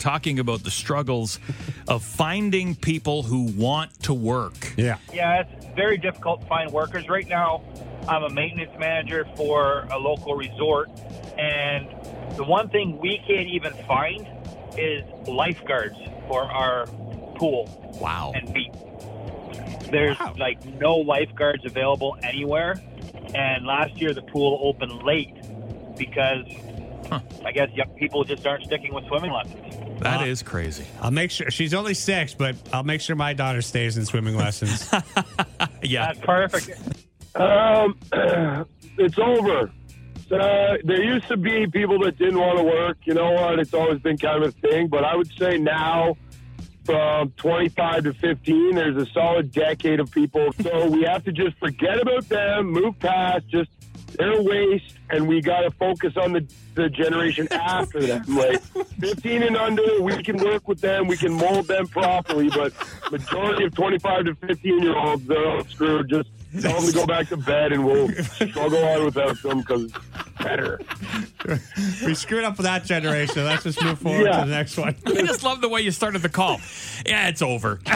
talking about the struggles of finding people who want to work. Yeah. Yeah, it's very difficult to find workers. Right now, I'm a maintenance manager for a local resort, and the one thing we can't even find is lifeguards for our pool Wow. and beach. There's like no lifeguards available anywhere, and last year the pool opened late because I guess young people just aren't sticking with swimming lessons. That is crazy. I'll make sure she's only six, but I'll make sure my daughter stays in swimming lessons. Yeah. That's perfect. Um, it's over. Uh, there used to be people that didn't want to work. You know what? It's always been kind of a thing. But I would say now, from 25 to 15, there's a solid decade of people. So we have to just forget about them, move past, just they're waste, and we got to focus on the, the generation after them. Like 15 and under, we can work with them, we can mold them properly. But majority of 25 to 15 year olds, they're all screwed. Just tell them to go back to bed, and we'll struggle on without them because it's better. we screwed up with that generation. Let's just move forward Yeah. to the next one. I just love the way you started the call. Yeah, it's over.